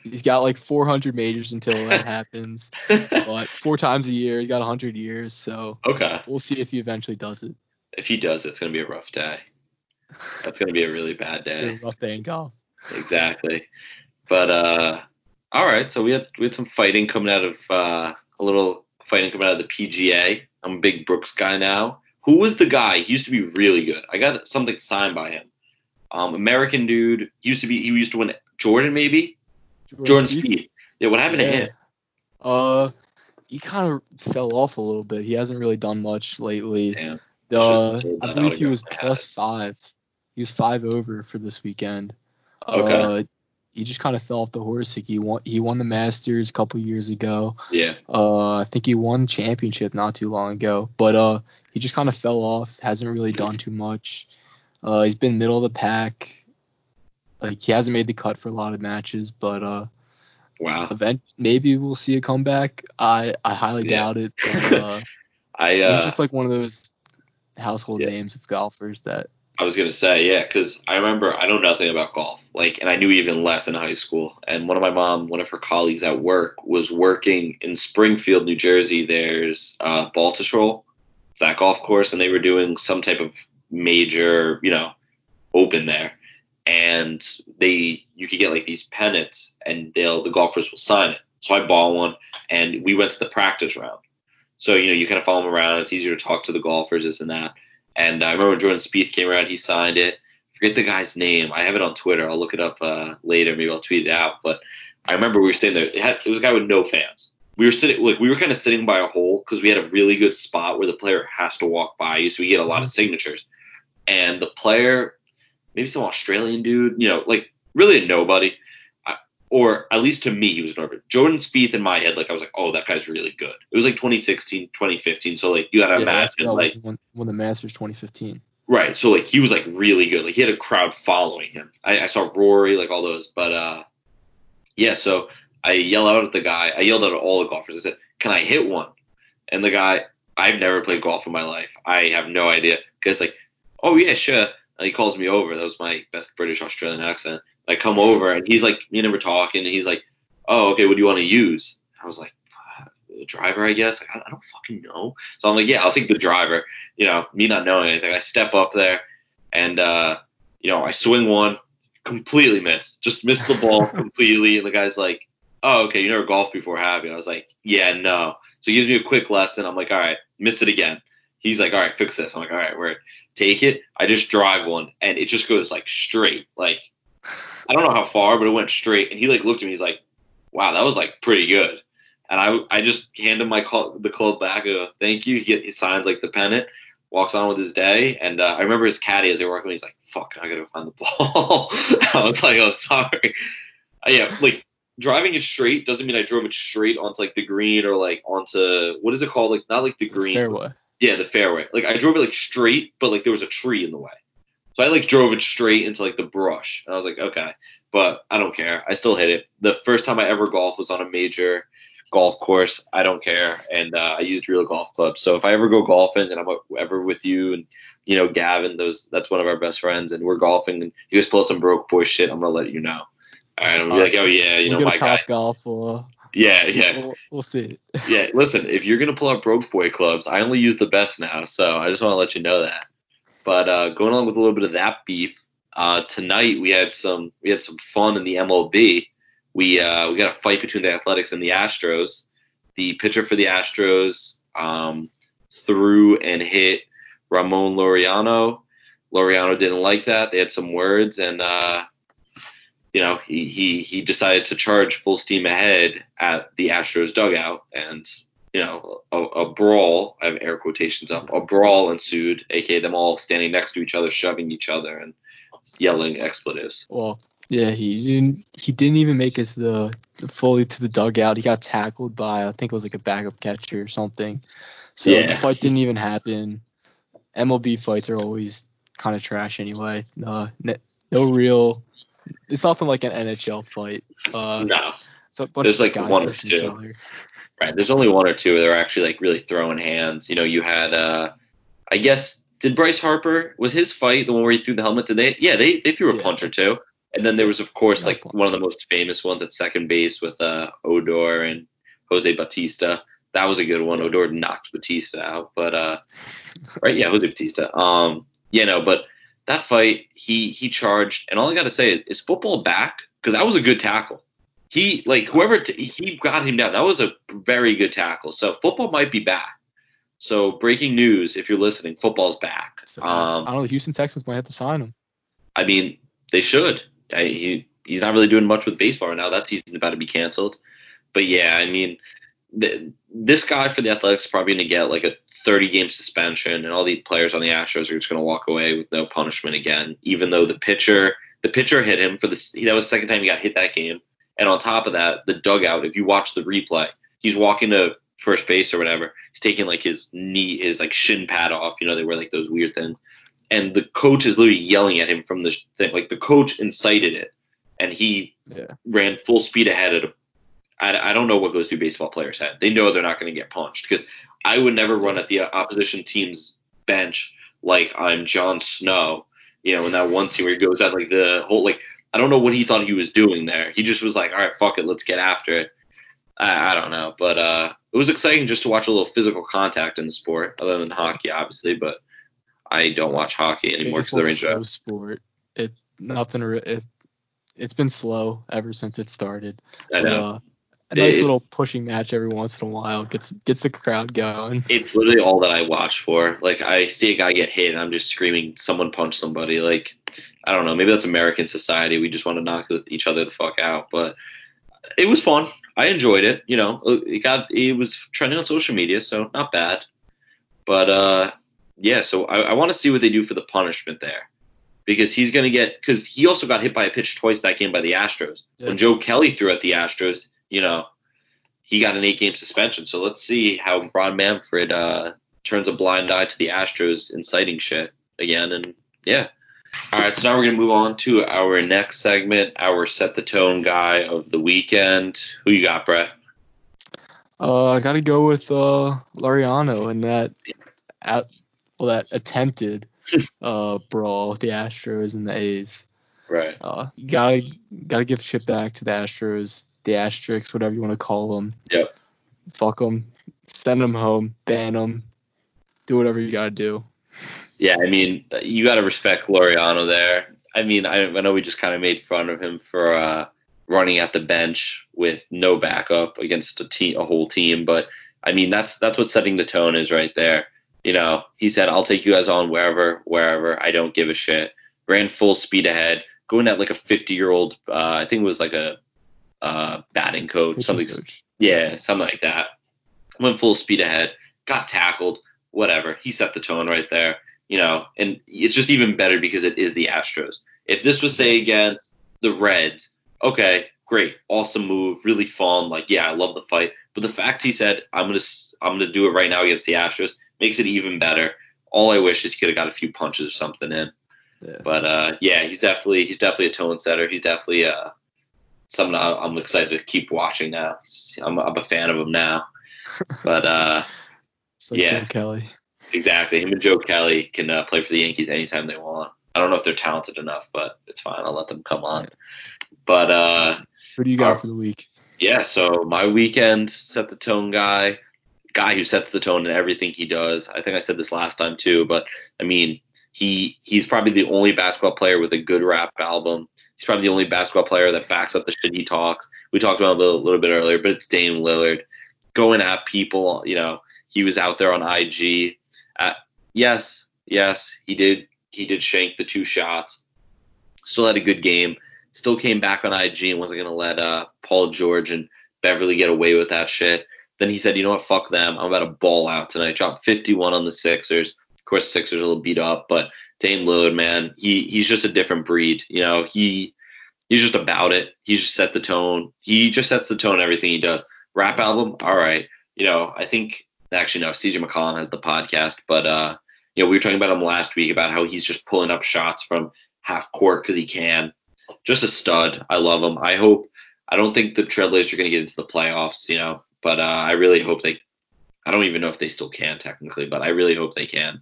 B: he's got like 400 majors until that happens. but four times a year, he's got 100 years. So
A: okay,
B: we'll see if he eventually does it
A: if he does, it's going to be a rough day. That's going to be a really bad day.
B: rough day in golf.
A: Exactly. But uh, all right. So we had we had some fighting coming out of uh, a little fighting coming out of the PGA. I'm a big Brooks guy now. who was the guy? He used to be really good. I got something signed by him. Um, American dude. He used to be. He used to win. Jordan maybe. Jordan Spieth. Yeah. What happened to him?
B: Uh, he kind of fell off a little bit. He hasn't really done much lately.
A: Damn.
B: Uh, I believe he was plus five. He was five over for this weekend.
A: Okay.
B: Uh, he just kind of fell off the horse. Like he won. He won the Masters a couple years ago.
A: Yeah.
B: Uh, I think he won championship not too long ago. But uh, he just kind of fell off. Hasn't really done too much. Uh, he's been middle of the pack. Like he hasn't made the cut for a lot of matches, but uh,
A: Wow.
B: event maybe we'll see a comeback. I I highly
A: Yeah.
B: doubt it. But, uh,
A: I uh,
B: he's just like one of those household
A: Yeah.
B: names of golfers that
A: I was gonna say, yeah, because I remember I know nothing about golf, like, and I knew even less in high school. And one of my mom, one of her colleagues at work, was working in Springfield, New Jersey. There's uh, Baltusrol, it's that golf course, and they were doing some type of major, you know, open there. And they, you could get like these pennants, and they'll the golfers will sign it. So I bought one, and we went to the practice round. So you know, you kind of follow them around. It's easier to talk to the golfers, this and that. And I remember when Jordan Spieth came around, he signed it. Forget the guy's name. I have it on Twitter. I'll look it up uh, later. Maybe I'll tweet it out. But I remember we were staying there. It, had, it was a guy with no fans. We were sitting like we were kind of sitting by a hole because we had a really good spot where the player has to walk by you, so we get a lot of signatures. And the player, maybe some Australian dude, you know, like really a nobody, or at least to me he was nobody. Jordan Spieth in my head, like I was like, oh, that guy's really good. It was like 2016, 2015. So like you gotta
B: yeah, that's
A: imagine like
B: when, when the Masters 2015.
A: Right. So like he was like really good. Like he had a crowd following him. I, I saw Rory, like all those. But uh yeah, so I yell out at the guy. I yelled out at all the golfers. I said, Can I hit one? And the guy, I've never played golf in my life. I have no idea. Cause like, Oh yeah, sure. And he calls me over. That was my best British Australian accent. I come over and he's like, me and him were talking, and he's like, Oh, okay, what do you want to use? I was like, "Uh, driver, I guess. Like, I, I don't fucking know. So I'm like, yeah, I'll take the driver. You know, me not knowing anything. I step up there and uh, you know, I swing one, completely missed. Just missed the ball completely. And the guy's like, Oh, okay, you never golfed before, have you? I was like, Yeah, no. So he gives me a quick lesson. I'm like, All right, missed it again. He's like, All right, fix this. I'm like, All right, where Take it. I just drive one and it just goes like straight. Like I don't know how far, but it went straight. And he like looked at me. He's like, "Wow, that was like pretty good." And I I just hand him my cl- the club back. I go, "Thank you." He, he signs like the pennant, walks on with his day. And uh, I remember his caddy as they were working. He's like, "Fuck, I gotta find the ball." I was like, "Oh, sorry." Uh, yeah, like driving it straight doesn't mean I drove it straight onto like the green or like onto what is it called? Like not like the green.
B: Fairway.
A: Yeah, the fairway. Like I drove it like straight, but like there was a tree in the way. So I like drove it straight into like the brush. And I was like, okay, but I don't care. I still hit it. The first time I ever golfed was on a major golf course. I don't care, and uh, I used real golf clubs. So if I ever go golfing and I'm ever with you and you know Gavin, those that's one of our best friends, and we're golfing and you guys pull out some broke boy shit, I'm gonna let you know. All right, I'm be like, oh yeah, you
B: we'll
A: know
B: get
A: my
B: a
A: guy.
B: top golf. Uh,
A: Yeah, yeah.
B: we'll, we'll see
A: yeah, listen, if you're gonna pull out broke boy clubs, I only use the best now, so I just want to let you know that. But uh, going along with a little bit of that beef, uh, tonight we had some we had some fun in the MLB. We uh, we got a fight between the Athletics and the Astros. The pitcher for the Astros um, threw and hit Ramon Laureano. Laureano didn't like that. They had some words, and uh, you know he, he he decided to charge full steam ahead at the Astros dugout, and you know a, a brawl. I have air quotations up. A brawl ensued, aka them all standing next to each other, shoving each other, and yelling expletives.
B: Well, yeah, he didn't. He didn't even make it to the fully to the dugout. He got tackled by I think it was like a backup catcher or something. So
A: Yeah.
B: the fight didn't even happen. MLB fights are always kind of trash anyway. Uh, n- no real. It's nothing like an NHL fight. Uh,
A: No,
B: it's a bunch
A: There's
B: of
A: like one or two. Right. There's only one or two that are actually like really throwing hands. You know, you had uh, I guess did Bryce Harper was his fight the one where he threw the helmet? Did they? Yeah, they they threw a
B: Yeah.
A: punch or two. And then there was, of course, like one of the most famous ones at second base with uh, Odor and Jose Bautista. That was a good one. Odor knocked Bautista out, but uh, right, yeah, Jose Bautista. Um, you know, but that fight, he he charged, and all I got to say is, is football back? Because that was a good tackle. He like whoever t- he got him down. That was a very good tackle. So football might be back. So breaking news, if you're listening, football's back. Um,
B: I don't know. The Houston Texans might have to sign him.
A: I mean, they should. I, he he's not really doing much with baseball right now. That season's about to be canceled. But yeah, I mean, th- this guy for the Athletics is probably going to get like a 30 game suspension, and all the players on the Astros are just going to walk away with no punishment again. Even though the pitcher, the pitcher hit him for the that was the second time he got hit that game, and on top of that, the dugout. If you watch the replay, he's walking to first base or whatever. He's taking like his knee, his like shin pad off. You know, they wear like those weird things and the coach is literally yelling at him from the thing. Like the coach incited it, and he
B: Yeah.
A: ran full speed ahead at a. I, I don't know what goes through baseball players' head. They know they're not going to get punched because I would never run at the opposition team's bench like I'm Jon Snow. You know, in that one scene where he goes at like the whole like I don't know what he thought he was doing there. He just was like, all right, fuck it, let's get after it. I, I don't know, but uh, it was exciting just to watch a little physical contact in the sport, other than hockey, obviously. But I don't watch hockey anymore because
B: Baseball's
A: the
B: a
A: Rangers.
B: slow sport. It nothing. It it's been slow ever since it started.
A: I
B: But,
A: know.
B: uh, a nice little pushing match every once in a while gets gets the crowd going.
A: It's literally all that I watch for. Like I see a guy get hit and I'm just screaming, "Someone punch somebody!" Like I don't know. Maybe that's American society. We just want to knock each other the fuck out. But it was fun. I enjoyed it. You know, it got it was trending on social media, so not bad. But uh, yeah. So I, I want to see what they do for the punishment there, because he's gonna get because he also got hit by a pitch twice that game by the Astros.
B: Yeah.
A: When Joe Kelly threw at the Astros, you know, he got an eight game suspension. So let's see how Ron Manfred uh, turns a blind eye to the Astros inciting shit again. And yeah. All right, so now we're going to move on to our next segment, our set the tone guy of the weekend. Who you got, Brett?
B: Uh, I got to go with uh Laureano and that at well that attempted uh brawl with the Astros and the A's.
A: Right.
B: Uh, gotta gotta give shit back to the Astros, the Asterix, whatever you want to call them.
A: Yep.
B: Fuck them, send them home, ban them, do whatever you gotta do.
A: Yeah, I mean, you got to respect Laureano there. I mean, I, I know we just kind of made fun of him for uh, running at the bench with no backup against a team, a whole team, but I mean, that's that's what setting the tone is right there. You know, he said, "I'll take you guys on wherever, wherever. I don't give a shit." Ran full speed ahead, going at like a 50 year old. Uh, I think it was like a uh, batting coach,
B: Pitching
A: something
B: coach.
A: yeah, something like that. Went full speed ahead, got tackled, whatever. He set the tone right there, you know, and it's just even better because it is the Astros. If this was say against the Reds, okay, great, awesome move, really fun, like yeah, I love the fight. But the fact he said I'm gonna I'm gonna do it right now against the Astros makes it even better. All I wish is he could have got a few punches or something in.
B: Yeah.
A: But uh, yeah, he's definitely he's definitely a tone setter. He's definitely uh, something I, I'm excited to keep watching now. I'm, I'm a fan of him now. But uh,
B: like
A: Yeah.
B: Joe Kelly.
A: exactly, him and Joe Kelly can uh, play for the Yankees anytime they want. I don't know if they're talented enough, but it's fine. I'll let them come on. But uh,
B: Who do you got for the week?
A: yeah, so my weekend set the tone guy, guy who sets the tone in everything he does. I think I said this last time too, but I mean, he he's probably the only basketball player with a good rap album. He's probably the only basketball player that backs up the shit he talks. We talked about a little, bit earlier, but it's Dame Lillard going at people. You know, he was out there on IG. Uh, yes, yes, he did. He did shank the two shots. Still had a good game still came back on IG and wasn't to let uh, Paul George and Beverley get away with that shit. Then he said, you know what, fuck them. I'm about to ball out tonight. Dropped 51 on the Sixers. Of course, Sixers a little beat up, but Dame Lillard, man, he he's just a different breed. You know, he he's just about it. He's just set the tone. He just sets the tone everything he does. Rap album, all right. You know, I think actually no, CJ McCollum has the podcast, but uh, you know, we were talking about him last week about how he's just pulling up shots from half court because he can just a stud. I love him. I hope. I don't think the Trailblazers are going to get into the playoffs, you know, but uh, I really hope they. I don't even know if they still can technically, but I really hope they can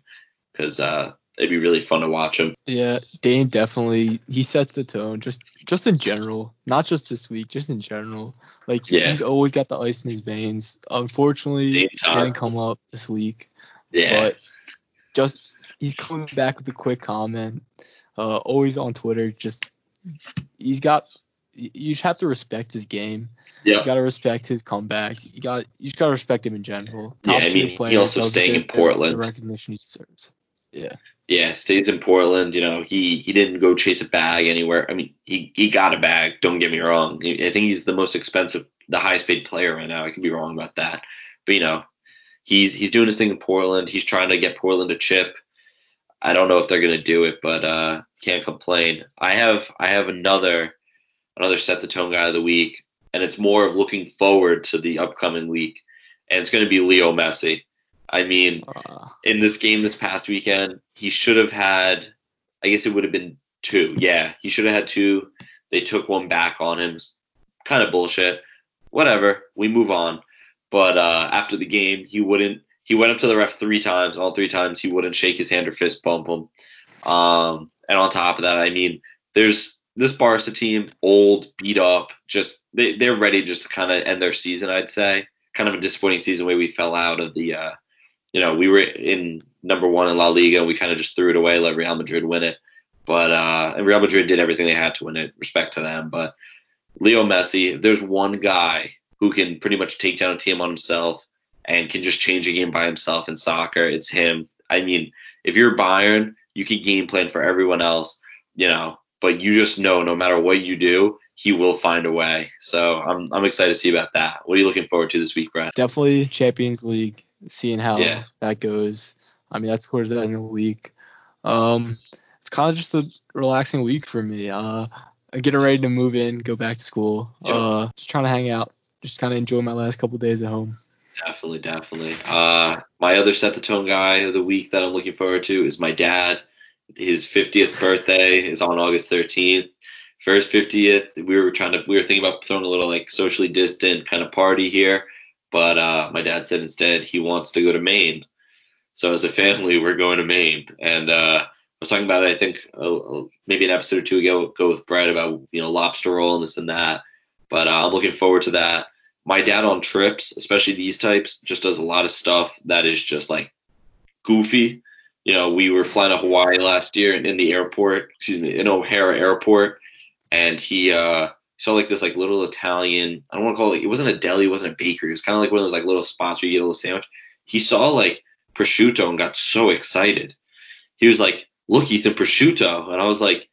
A: because uh, it'd be really fun to watch him.
B: Yeah, Dame definitely he sets the tone just just in general, not just this week, just in general. Like
A: Yeah.
B: he's always got the ice in his veins. Unfortunately, didn't come up this week,
A: Yeah,
B: but just he's coming back with a quick comment. Uh, always on Twitter, just he's got you just have to respect his game.
A: Yeah.
B: You got to respect his comebacks. You got you just got to respect him in general.
A: Yeah, I mean, he also staying in Portland.
B: The recognition he deserves. Yeah.
A: Yeah, stays in Portland. You know, he he didn't go chase a bag anywhere. I mean, he he got a bag. Don't get me wrong. I think he's the most expensive, the highest paid player right now. I could be wrong about that, but you know, he's he's doing his thing in Portland. He's trying to get Portland a chip. I don't know if they're gonna do it, but uh, can't complain. I have I have another another set the tone guy of the week, and it's more of looking forward to the upcoming week, and it's gonna be Leo Messi. I mean,
B: Uh,
A: in this game this past weekend, he should have had, I guess it would have been two. Yeah, he should have had two. They took one back on him. Kind of bullshit. Whatever. We move on. But uh, after the game, he wouldn't. He went up to the ref three times. All three times, he wouldn't shake his hand or fist bump him. Um, and on top of that, I mean, there's this Barca team, old, beat up, just they they're ready just to kind of end their season. I'd say kind of a disappointing season where we fell out of the. Uh, you know, we were in number one in La Liga and we kind of just threw it away, let Real Madrid win it. But uh, and Real Madrid did everything they had to win it. Respect to them. But Leo Messi, if there's one guy who can pretty much take down a team on himself and can just change a game by himself in soccer, it's him. I mean, if you're Bayern, you can game plan for everyone else, you know, but you just know no matter what you do, he will find a way. So I'm I'm excited to see about that. What are you looking forward to this week, Brad?
B: definitely Champions League. Seeing how
A: Yeah.
B: that goes. I mean, that's towards the end of the week. Um, it's kind of just a relaxing week for me. Uh, I'm getting ready to move in, go back to school.
A: Yeah.
B: Uh, just trying to hang out, just kind of enjoy my last couple days at home.
A: Definitely, definitely. Uh, my other set the tone guy of the week that I'm looking forward to is my dad. His 50th birthday is on August 13th. His 50th, we were trying to we were thinking about throwing a little like socially distant kind of party here, but uh, my dad said instead he wants to go to Maine. So as a family, we're going to Maine, and uh, I was talking about it. I think uh, maybe an episode or two ago, go with Brett about you know lobster roll and this and that. But uh, I'm looking forward to that my dad on trips, especially these types, just does a lot of stuff that is just like goofy. You know, we were flying to Hawaii last year and in the airport, excuse me, in O'Hare Airport, and he uh saw like this like little Italian, I don't want to call it it wasn't a deli, it wasn't a bakery, it was kind of like one of those like little spots where you get a little sandwich. He saw like prosciutto and got so excited. He was like, Look, Ethan, prosciutto. And I was like,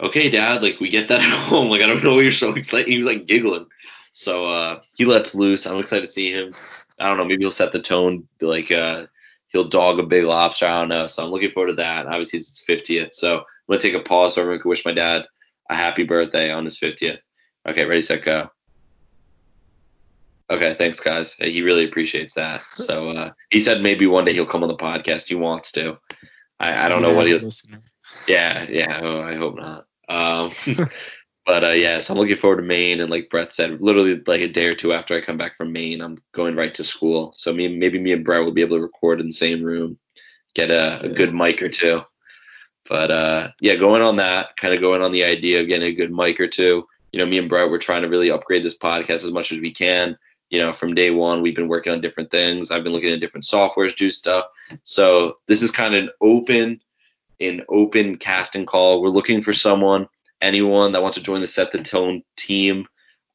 A: Okay, Dad, like we get that at home. Like I don't know why you're so excited. He was like giggling. So uh, he lets loose. I'm excited to see him. I don't know. Maybe he'll set the tone. Like uh, he'll dog a big lobster. I don't know. So I'm looking forward to that. Obviously, it's his 50th. So I'm gonna take a pause so everyone can wish my dad a happy birthday on his 50th. Okay, ready, set, go. Okay, thanks, guys. He really appreciates that. So uh, he said maybe one day he'll come on the podcast. He wants to. I, I don't know what he'll.
B: listener.
A: Yeah, yeah. Oh, I hope not. Um, but uh, yeah, so I'm looking forward to Maine, and like Brett said, literally like a day or two after I come back from Maine, I'm going right to school. So me, maybe me and Brett will be able to record in the same room, get a, a
B: Yeah.
A: good mic or two. But uh, yeah, going on that, kind of going on the idea of getting a good mic or two. You know, me and Brett, we're trying to really upgrade this podcast as much as we can. You know, from day one, we've been working on different things. I've been looking at different softwares, do stuff. So this is kind of an open, an open casting call. We're looking for someone, anyone that wants to join the Set the Tone team.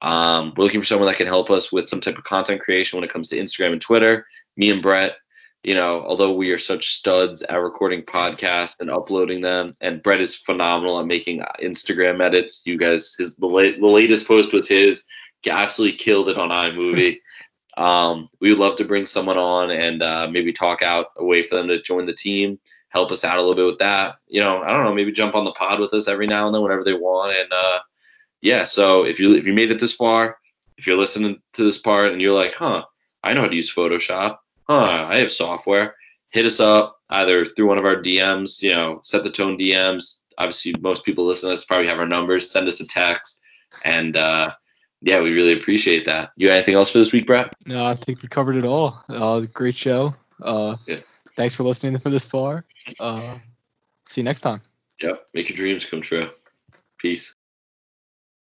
A: Um, we're looking for someone that can help us with some type of content creation when it comes to Instagram and Twitter. Me and Brett, you know, although we are such studs at recording podcasts and uploading them, and Brett is phenomenal at making Instagram edits. You guys, his the, la- the latest post was his. He absolutely killed it on iMovie. um, we would love to bring someone on and uh, maybe talk out a way for them to join the team, help us out a little bit with that. You know, I don't know, maybe jump on the pod with us every now and then whenever they want. And uh, yeah, so if you if you made it this far, if you're listening to this part and you're like, huh, I know how to use Photoshop, huh, I have software, hit us up either through one of our DMs, you know, set the tone DMs. Obviously, most people listening to us probably have our numbers. Send us a text, and uh, yeah, we really appreciate that. You got anything else for this week, Brett?
B: No, I think we covered it all. Uh, it was a great show. Uh,
A: Yeah.
B: Thanks for listening for this far. Uh, see you next time.
A: Yep. Make your dreams come true. Peace.